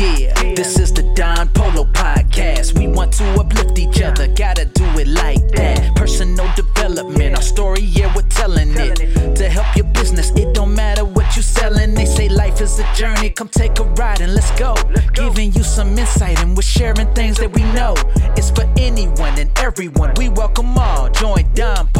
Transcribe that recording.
Yeah, this is the Don Polo podcast. We want to uplift each other, gotta do it like that. Personal development, our story, yeah, we're telling it. To help your business, it don't matter what you're selling. They say life is a journey, come take a ride and let's go. Giving you some insight and we're sharing things that we know. It's for anyone and everyone, we welcome all. Join Don Polo